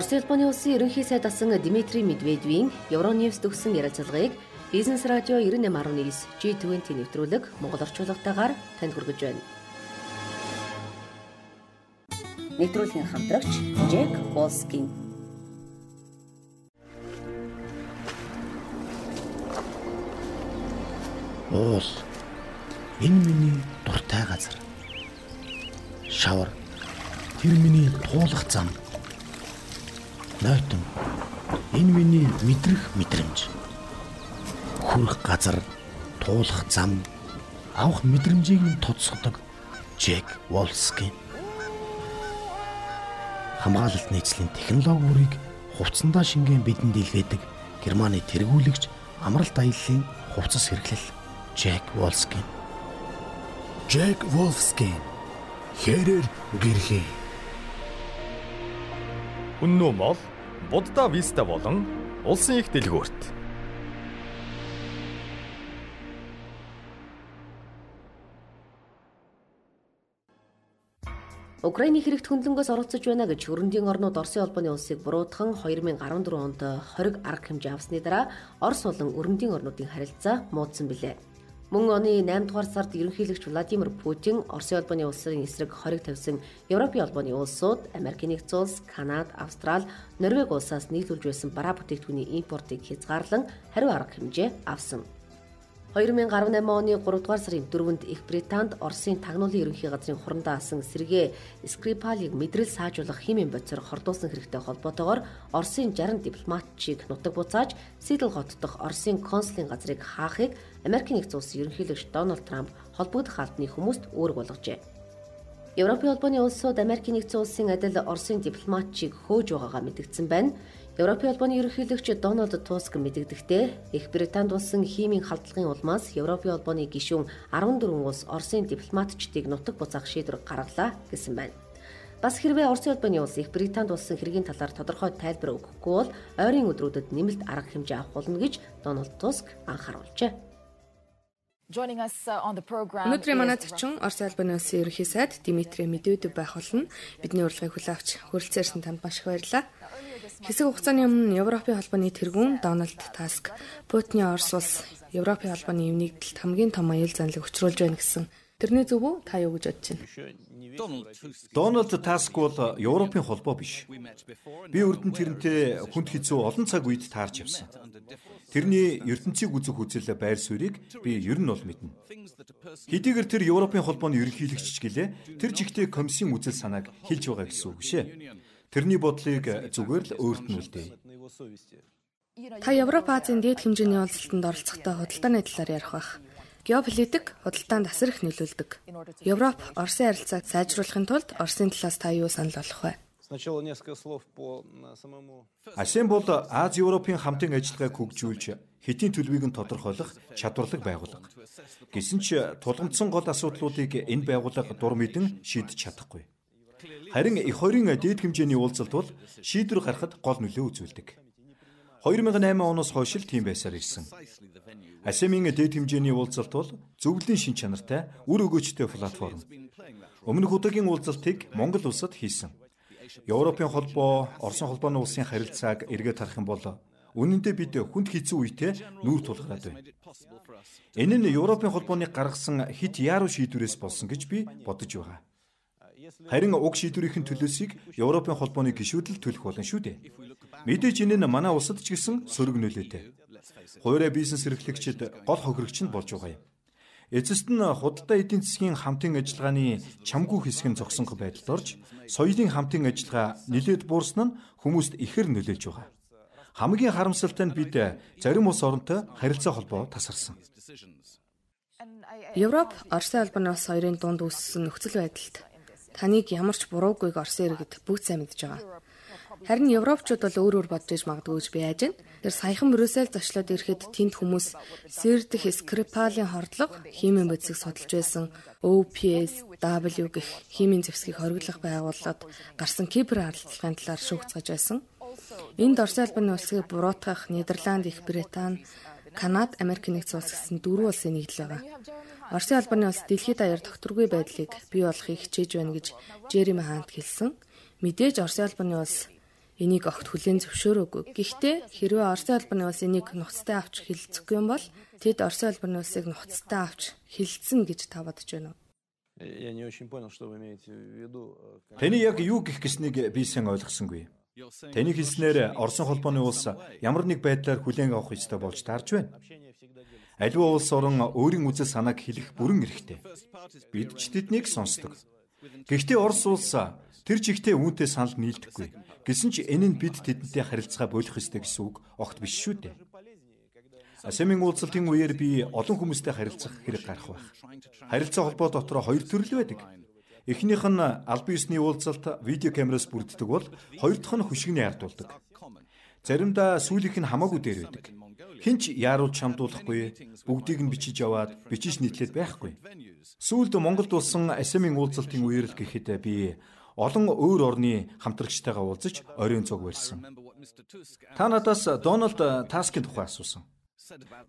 Орос улбаны улсын ерөнхий сайд асан Дмитрий Медведевийн Евроньюс төгсөн ярилцлагыг Бизнес радио 98.9 G20 нэвтрүүлэг Монгол орчуулгатаагаар танд хүргэж байна. Нэвтрүүлгийн хамтрагч Джек Болскин. Уул. Энэ миний дуртай газар. Шавар. Тэр миний туулах зам Нойтон. Энэ миний мэдрэх мэдрэмж. Хүрх газар, туулах зам, авах мэдрэмжийг нь тоцсодог Джек Волскин. Хамгаалалт нийцлийн технологи бүрийг хувцсандаа шингэн бидэнд илгээдэг Германы тэргүүлэгч амралт аяллаа хувцас хэрэглэл Джек Волскин. Джек Волскин хэрээр гэрхий. Үнэн мол Будда Виста болон улсын их дэлгүүрт Украиний хэрэгт хөндлөнгөөс оролцож байна гэж хөрөндийн орнууд Оросын холбооны улсыг буруутган 2014 онд хориг арга хэмжээ авсны дараа Орос болон өрөндийн орнуудын харилцаа муудсан билээ. Мөн оны 8 дугаар сард ерөнхийлөгч Владимир Путин Оросын улбаны улсын эсрэг хориг тавьсан Европын улбаны улсууд Америк нэгдсэн улс, Канада, Австрали, Норвеги улсаас нийлүүлж байсан бараа бүтээгдэхүүний импортыг хязгаарлан хариу арга хэмжээ авсан. 2018 оны 3 дугаар сарын 4-нд Их Британд Оросын тагнуулын ерөнхий газрын хурандаа асан Сергей Скрипалийг мэдрэл саажуулах химийн бодисоор хордуулсан хэрэгтэй холбоотойгоор Оросын 60 дипломатчийг нутаг буцааж Сидл хот дахь Оросын консулын газрыг хаахыг Америк нэгдсэн улсын ерөнхийлөгч Дональд Трамп холбогдох албаны хүмүүст үүрэг болгожээ. Европын холбооны улсууд Америк нэгдсэн улсын адил Оросын дипломатчийг хөөж байгаагаа мэдгдсэн байна. Европын холбооны ерөнхийлөгч Дональд Туск мэдэгдэхдээ Их Британд болсон химийн халдлагын улмаас Европын холбооны гишүүн 14 улс Оросын дипломатчдыг нутаг буцаах шийдвэр гаргалаа гэсэн байна. Бас хэрвээ Оросын холбооны улс Их Британд болсон хэргийн талаар тодорхой тайлбар өгөхгүй бол ойрын өдрүүдэд нэмэлт арга хэмжээ авах болно гэж Дональд Туск анхааруулжээ. Өнөөдрийн манай зочин Орос албаны улсын ерөнхий сайд Дмитрий Медведев байх болно. Бидний урилгыг хүлээн авч хүрэлцээрсэн танд маш их баярлалаа. Хэсэг хугацааны өмнө Европын холбооны тэргүүн Дональд Таск Путиний Орос улс Европын холбооны эв нэгдэлд хамгийн том аюул занлыг учруулж байна гэсэн тэрний зөв үү? Та юу гэж бодож байна? Дональд Таск бол Европын холбоо биш. Би өрдөн тэрнтэй хүнд хэцүү олон цаг үед таарч явсан. Тэрний ертөнцийг үзэх үзэл байр суурийг би ер нь бол мэднэ. Хэдийгээр тэр Европын холбооны ерөнхийлөгч гэлээ тэр жигтэй комиссийн үзэл санааг хэлж байгаа гэсэн үг шээ. Тэрний бодлыг зүгээр л өөрт нь үлдээе. Та Европ Азийн дээд хэмжээний уулзалтанд оролцохдоо худалдааны талаар ярих бах. Геополитик худалдаанд асар их нөлөөлдөг. Европ Оросын харилцааг сайжруулахын тулд Оросын талаас та юу санал болгох вэ? Асем бол Аз Европын хамтын ажиллагааг хөгжүүлж хэдийн төлөвийг нь тодорхойлох чадварлаг байгууллага. Гэсэн ч тулгамдсан гол асуудлуудыг энэ байгууллага дур мэдэн шийдэж чадахгүй. Харин их хоёрын дээд хэмжээний уулзалт бол шийдвэр гаргахад гол нөлөө үзүүлдэг. 2008 оноос хойш л тийм байсаар ирсэн. Асемийн дээд хэмжээний уулзалт бол зөвлөлийн шин чанартай, үр өгөөчтэй платформ. Өмнөх удаагийн уулзалтыг Монгол улсад хийсэн. Европын холбоо, Оросын холбооны улсын харилцааг эргээд харах юм бол үнэндээ бид хүнд хэцүү үедээ нүүр тулгараад байна. Энэ нь Европын холбооны гаргасан хит яруу шийдвэрээс болсон гэж би бодож байгаа. Харин уг шийдвэрийн төлөөсийг Европын холбооны гишүүдэл төлөх болно шүү дээ. Мэдээж энэ нь манай улсад ч гэсэн сөрөг нөлөөтэй. Хуурай бизнес эрхлэгчид гол хохирогч нь болж байгаа юм. Эцэст нь худалдаа эдийн засгийн хамтын ажиллагааны чамгүй хэсэг нь зогсонх байдалд орж, соёлын хамтын ажиллагаа нэлээд буурсан нь хүмүүст ихэр нөлөөлж байгаа. Хамгийн харамсалтай нь бид зарим улс оронтой харилцаа холбоо тасарсан. Европ, Оросын албаны улс хоёрын дунд үүссэн нөхцөл байдалд таныг ямар ч буруугүйг Оросын иргэд бүгд сайн мэдж байгаа. Харин европчууд бол өөр өөр бодож иж магадгүй гэж би яаж байна. Тэр саяхан Брюссел зочлоод ирэхэд тэнд хүмүүс Сэрдэх Скрипалийн хордлого химийн бодисыг судалж байсан OPS W гэх химийн зэвсгийг хориглох байгууллагад гарсан кибер халдлагын талаар шүүгцгаж байсан. Энд Оросын албаны улсыг буруутгах Нидерланд, Их Британи, Канада, Америк нэгдсэн улс гэсэн дөрвөн улсын нэгдэл байгаа. Оросын албаны улс дэлхийд даяар тогтворгүй байдлыг бий болохыг хичээж байна гэж Жереми Хант хэлсэн. Мэдээж Оросын албаны улс Энийг огт хүлээн зөвшөөрөөгүй. Гэхдээ хэрвээ Оросын албаны улс энийг нухацтай авч хилцэхгүй юм бол тэд Оросын албаны улсыг нухацтай авч хилцэн гэж та бодож байна уу? Я не очень понял, что вы имеете в виду. Таны яг юу гэх гэснийг би сайн ойлгосонгүй. Таны хэлснээр Оросын холбооны улс ямар нэг байдлаар хүлээн авах ёстой болж таарч байна. Аливаа улс орон өөрийн үзэл санааг хэлэх бүрэн эрхтэй. Бид ч тэднийг сонсдог. Гэхдээ Орос улс тэр чигтээ үүнтэй санал нийлдэхгүй. Гэсэн ч энэ нь бид тэдэнтэй харилцаа болох ёстой гэсэн үг огт биш шүү дээ. Асемийн уулзалтын үеэр би олон хүмүүстэй харилцах хэрэг гарах байх. Харилцаа холбоо дотор хоёр төрөл байдаг. Эхнийх нь албан ёсны уулзалт видео камераас бүрддэг бол хоёр дахь нь хөшигний ардуулдаг. Заримдаа сүүлийнх нь хамаагүй дээр байдаг. Хинч яаруулж шамдуулахгүй, бүгдийг нь бичиж яваад бичиж нийтлээд байхгүй. Сүүлд Монголд болсон Асемийн уулзалтын үеэр л гэхэд би олон өөр орны хамтрагчтайгаа уулзаж оройн цуг барьсан. Та надаас Дональд Таскийн тухай асуусан.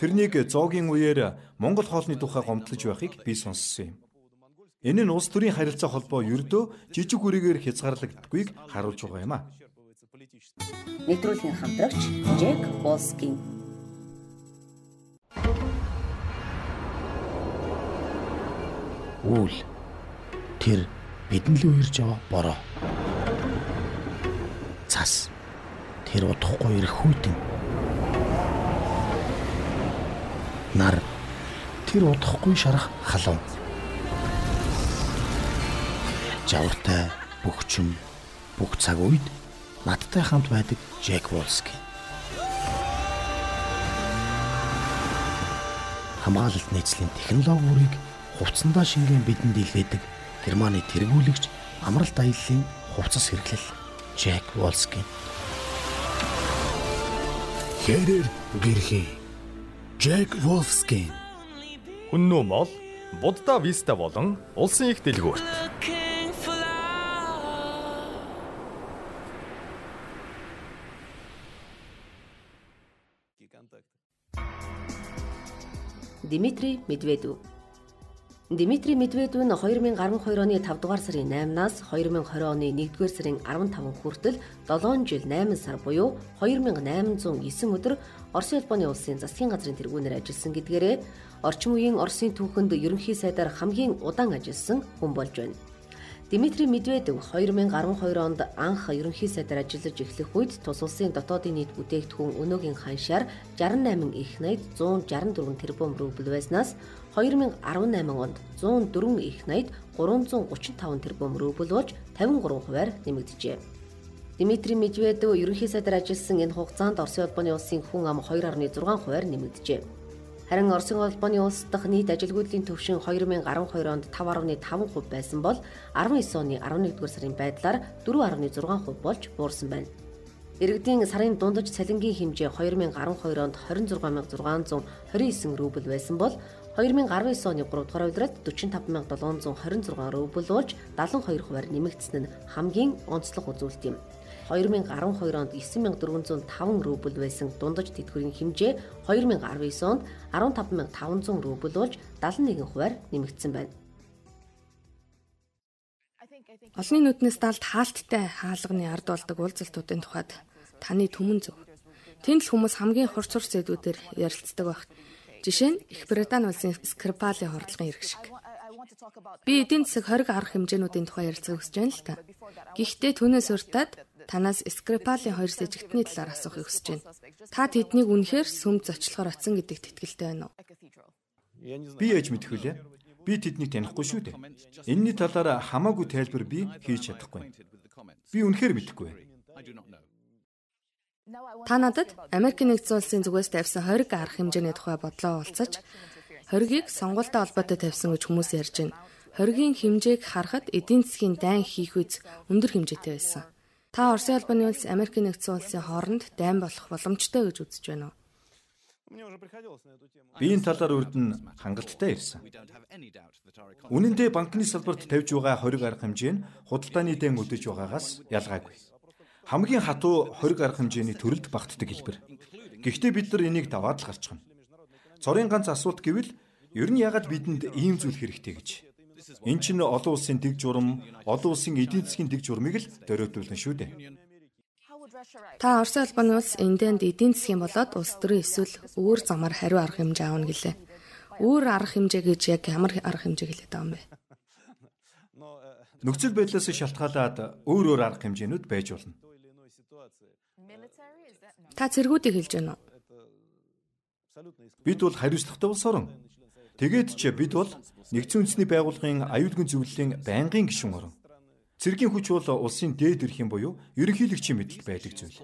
Тэрнийг зоогийн үеэр Монгол хоолны тухай гомдлож байхыг би сонссон юм. Энэ нь улс төрийн харилцаа холбоо ердөө жижиг үрээгээр хязгаарлагддаггүйг харуулж байгаа юм а. Нэвтрүүлгийн хамтрагч Джек Волскин. Үйл тэр бидэн лөө ирж байгаа бороо. Цас тэр удахгүй ирэх хүйтэн нар тэр удахгүй шарах халуун. Жавартай бөхчм бүх цаг үед надтай хамт байдаг Джек Волски. Хамгаалалт нийцлийн технологи бүрийг хувцсандаа шингэн бидэнд илгээдэг Германы тэргүүлэгч амралт аяллаа хувцас хэрэглэл Джек Волски. Хэрэр гэрхий Jack Wolfskin. Үннүү мол Будда Виста болон улсын их дэлгүүрт. Дмитрий Медведев Дмитрий Медведев нь 2012 оны 5 дугаар сарын 8-наас 2020 оны 1-р сарын 15 хүртэл 7 жил 8 сар буюу 2809 өдөр Оросын улбаны улсын засгийн газрын тэргүүнээр ажилласан гэдгээрээ орчин үеийн Оросын түүхэнд ерөнхий сайдаар хамгийн удаан ажилласан хүн болж байна. Дмитрий Медведев 2012 онд анх ерөнхий сайдаар ажиллаж эхлэх үед тус улсын дотоодын нийт бүтээгдэхүүн өнөөгийн ханшаар 68 их найд 164 тэрбум рубль байснаас 2018 онд 104 их найд 335 тэрбум рубль болж 53 хувиар нэмэгджээ. Дмитрий Медведев ерөнхий сайдаар ажилласан энэ хугацаанд Оросын улбаны улсын хүн ам 2.6 хувиар нэмэгджээ. Харин Оросын улбаны улс дахь нийт ажилгүйдлийн төвшин 2012 онд 5.5% байсан бол 19 оны 11-р сарын байдлаар 4.6% болж буурсан байна. Иргэдийн сарын дундаж цалингийн хэмжээ 2012 онд 26629 рубль байсан бол 2019 оны 3 дугаар улиралд 45726 рубль болж 72 хувиар нэмэгдсэн нь хамгийн онцлог үзүүлэлт юм. 2012 онд 9405 рубль байсан дундаж тэтгэврийн хэмжээ 2019 онд 15500 рубль болж 71 хувиар нэмэгдсэн байна. Олонний нүднээс далд хаалттай хаалганы ард болдог уулзалтуудын тухайд таны түмэн зөв. Тэнд л хүмүүс хамгийн хурц хурц зэдвүүдээр ярилцдаг байх. Жишээ нь Их Британи улсын Скрипалийн хордлогын хэрэг шиг. Би эдийн засаг хориг арга хэмжээнүүдийн тухай ярилцах хүсэж байна л та. Гэхдээ түүнээс уртад танаас Скрипалийн хоёр сэжигтний талаар асуухыг хүсэж байна. Та тэднийг үнэхээр сүмд зочлохоор оцсон гэдэгт итгэлтэй байна уу? Би яаж мэдэх вүлээ? Би тэднийг танихгүй шүү дээ. Энийний талаар хамаагүй тайлбар би хийж чадахгүй. Би үнэхээр мэдэхгүй байна. Та надад Америк нэгдсэн улсын зүгээс тавьсан хориг арга хэмжээний тухай бодлоо уулзаж хоригийг сонгуультай холбоотой тавьсан гэж хүмүүс ярьж байна. Хоригийн хэмжээг харахад эдийн засгийн дайн хийх үз өндөр хэмжээтэй байсан. Та Оросын албаны улс Америк нэгдсэн улсын хооронд дайн болох боломжтой гэж үзэж байна уу? Би энэ талаар нь хангалттай ирсэн. Үнэн дээр банкны салбарт тавьж байгаа хориг арга хэмжээ нь худалдааны дэм өдөж байгаагаас ялгаагүй хамгийн хатуу хориг арга хэмжээний төрөлд багтдаг хэлбэр. Гэхдээ бид нар энийг даваад л гарчихна. Цорын ганц асуулт гэвэл ер нь ягаад бидэнд ийм зүйл хэрэгтэй гэж. Эн чинь олон улсын дэг журам, олон улсын эдийн засгийн дэг журмыг л дөрөөдүүлнэ шүү дээ. Та Оросын албаны улс эндээнд эдийн засгийн болоод улс төрийн эсвэл өөр замаар хариу арга хэмжээ авна гэлээ. Өөр арга хэмжээ гэж яг ямар арга хэмжээ хэлээд байгаа юм бэ? Нөхцөл байдлаас шалтгаалаад өөр өөр арга хэмжээнүүд байж болно. Та цэргүүдийг хэлж байна уу? Бид бол хариуцлагатай улс орон. Тэгээд ч бид бол нэгдсэн үндэсний байгууллагын аюулгүй зөвлөлийн байнгын гишүүн орон. Цэргийн хүч бол улсын дээд эрхийн буюу ерөнхийлөгчийн мэдлэг байдаг зүйл.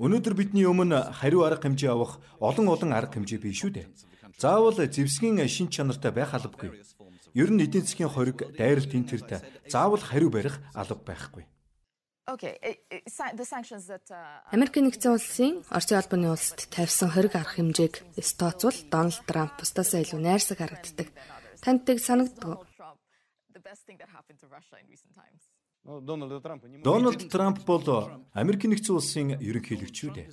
Өнөөдөр бидний өмнө хариу арга хэмжээ авах олон олон арга хэмжээ бий шүү дээ. Заавал зэвсгийн шин чанартай байх албагүй. Ер нь эдийн засгийн хориг дайралт энэ төрт заавал хариу барих алба байхгүй. Америк нэгдсэн улсын Оросын албаны улсад тавьсан хориг арга хэмжээг стоцвол Дональд Трамп бусдаасаа илүү найрсаг харагддаг. Танд тэг санагддаг. Дональд Трамп бол Америк нэгдсэн улсын ерөнхийлөгч шүү дээ.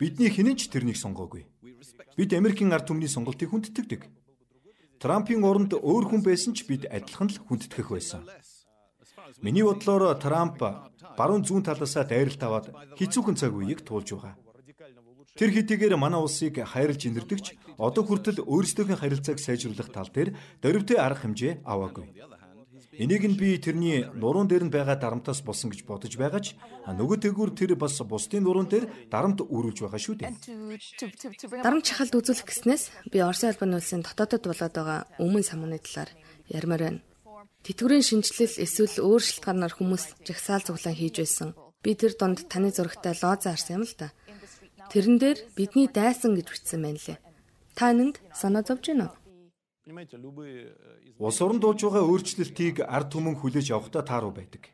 Бидний хинэн ч тэрнийг сонгоогүй. Бид Америкийн ард түмний сонголтыг хүндэтгдэг. Трампын оронд өөр хүн байсан ч бид адилхан л хүндэтгэх байсан. Миний бодлоор Трамп баруун зүүн талаасаа дайралт аваад хэцүүхэн цаг үеийг туулж байгаа. Тэр хэдийгээр манай улсыг хайрлж инэрдэгч одоо хүртэл өөрсдийнхөө харилцааг сайжруулах тал дээр дөрвтэй арга хэмжээ аваагүй. Энийг нь би тэрний нуруунд дээр нь байгаа дарамтаас болсон гэж бодож байгаа ч нөгөө тэгүр тэр бас бусдын нуруунд дээр дарамт өрүүлж байгаа шүү дээ. Дарамт чахалд үзүүлэх гэснээс би Оросын албаны улсын дотоодод болоод байгаа өмнө самууны талаар ярмаар байна. Тэтгэврийн шинжилэл эсвэл өөр шалтгаанаар хүмүүс жагсаал цуглаан хийж байсан. Би тэр донд таны зурагтай лооза харсан юм л да. Тэрэн дээр бидний дайсан гэж бичсэн байна лээ. Та энэнд санаа зовж байна уу? Улс орон дууж байгаа өөрчлөлтийг ард түмэн хүлээж авахдаа тааруу байдаг.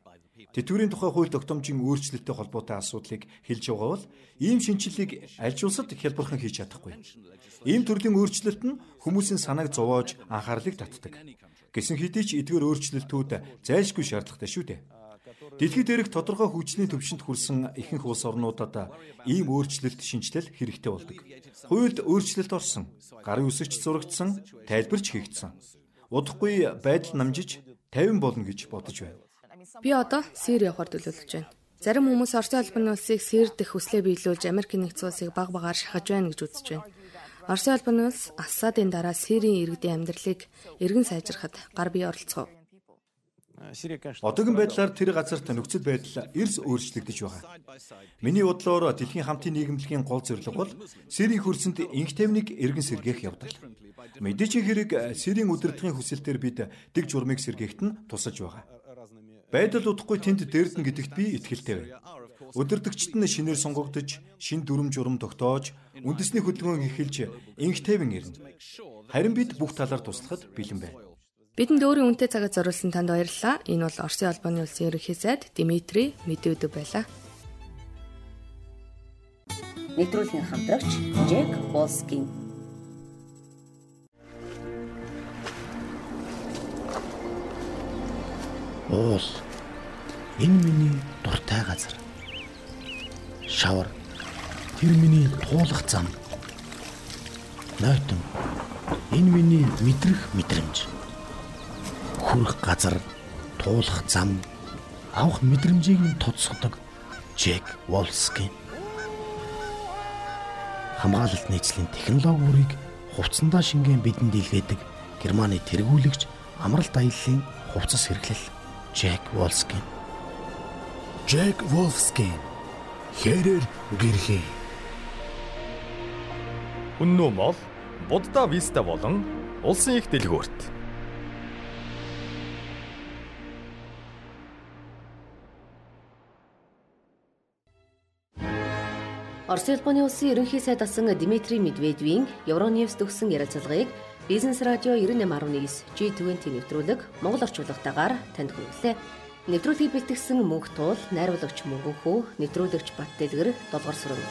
Тэтгэврийн тухай хууль тогтоомжийн өөрчлөлттэй холбоотой асуудлыг хэлж байгаа бол ийм шинжилгээг аль ч улсад хялбархан хийж чадахгүй. Ийм төрлийн өөрчлөлт нь хүмүүсийн санааг зовоож анхаарлыг татдаг. Гэсэн хэдий ч эдгээр өөрчлөлтүүд зайлшгүй шаардлагатай шүү дээ. Дэлхийд дээрх тодорхой хөгжлийн төвшөнд хүрсэн ихэнх улс орнуудад ийм өөрчлөлт шинжилэл хэрэгтэй болдог. Хуульд өөрчлөлт орсон, гарын үсэгч зурагдсан, тайлбарч хийгдсэн. Удахгүй байдал намжиж 50 болно гэж бодож байна. Би одоо Сир явахаар төлөвлөж байна. Зарим хүмүүс Оросын албаны улсыг Сир дэх хүслээ биелүүлж Америк нэгдсэн улсыг баг багаар шахаж байна гэж үзэж байна. Оросын албаны улс Ассадын дараа Сирийн иргэдийн амьдралыг эргэн сайжрахад гар бие оролцов. Одоогийн байдлаар тэр газарт нөхцөл байдал эрс өөрчлөгдөж байгаа. Миний бодлоор дэлхийн хамтын нийгэмлэгийн гол зорилго бол Сирийн хөрсөнд инх тавныг эргэн сэргээх явдал. Мэдээч хэрэг Сирийн удирдлагын хүсэлтээр бид дэг журмыг сэргээхт нь тусаж байгаа. Байдал удахгүй тэнд дээрдэн гэдэгт би итгэлтэй байна. Өдөртөгчд нь шинээр сонгогдож, шин дүрм журам тогтоож, үндэсний хөдөлгөөн эхэлж инх тайван ирнэ. Харин бид бүх талаар туслахад бэлэн байна. Бидэнд өөрийн үнэтэй цагаа зориулсан танд баярлалаа. Энэ бол Оросын албаны улсын ерөнхий сайд Дмитрий Медведев байлаа. Нэвтрүүлгийн хамтрагч Джек Волскин. Уул. Энэ миний дуртай газар шавар. Тэр миний туулах зам. Нойтон. Энэ миний мэдрэх мэдрэмж. Хүрх газар, туулах зам, авах мэдрэмжийг нь тодсгодог Джек Волскин. Хамгаалалт нийцлийн технологи бүрийг хувцсандаа шингэн бидэнд илгээдэг Германы тэргүүлэгч амралт аяллаа хувцас хэрэглэл Джек Волскин. Джек Wolfskin Хэрээр гэрхий. Үнэн мол Будда Виста болон улсын их дэлгүүрт. Оросын улбаны улсын ерөнхий сайд асан Дмитрий Медведевийн Евроньюс төгсөн ярилцлагыг Бизнес радио 98.9 G20 нэвтрүүлэг Монгол орчуулгатаагаар танд хүргэлээ. Нэвтрүүлгийг бэлтгэсэн мөнх туул найруулагч мөнгөнхөө нэвтрүүлэгч Бат Дэлгэр долгор сүрэн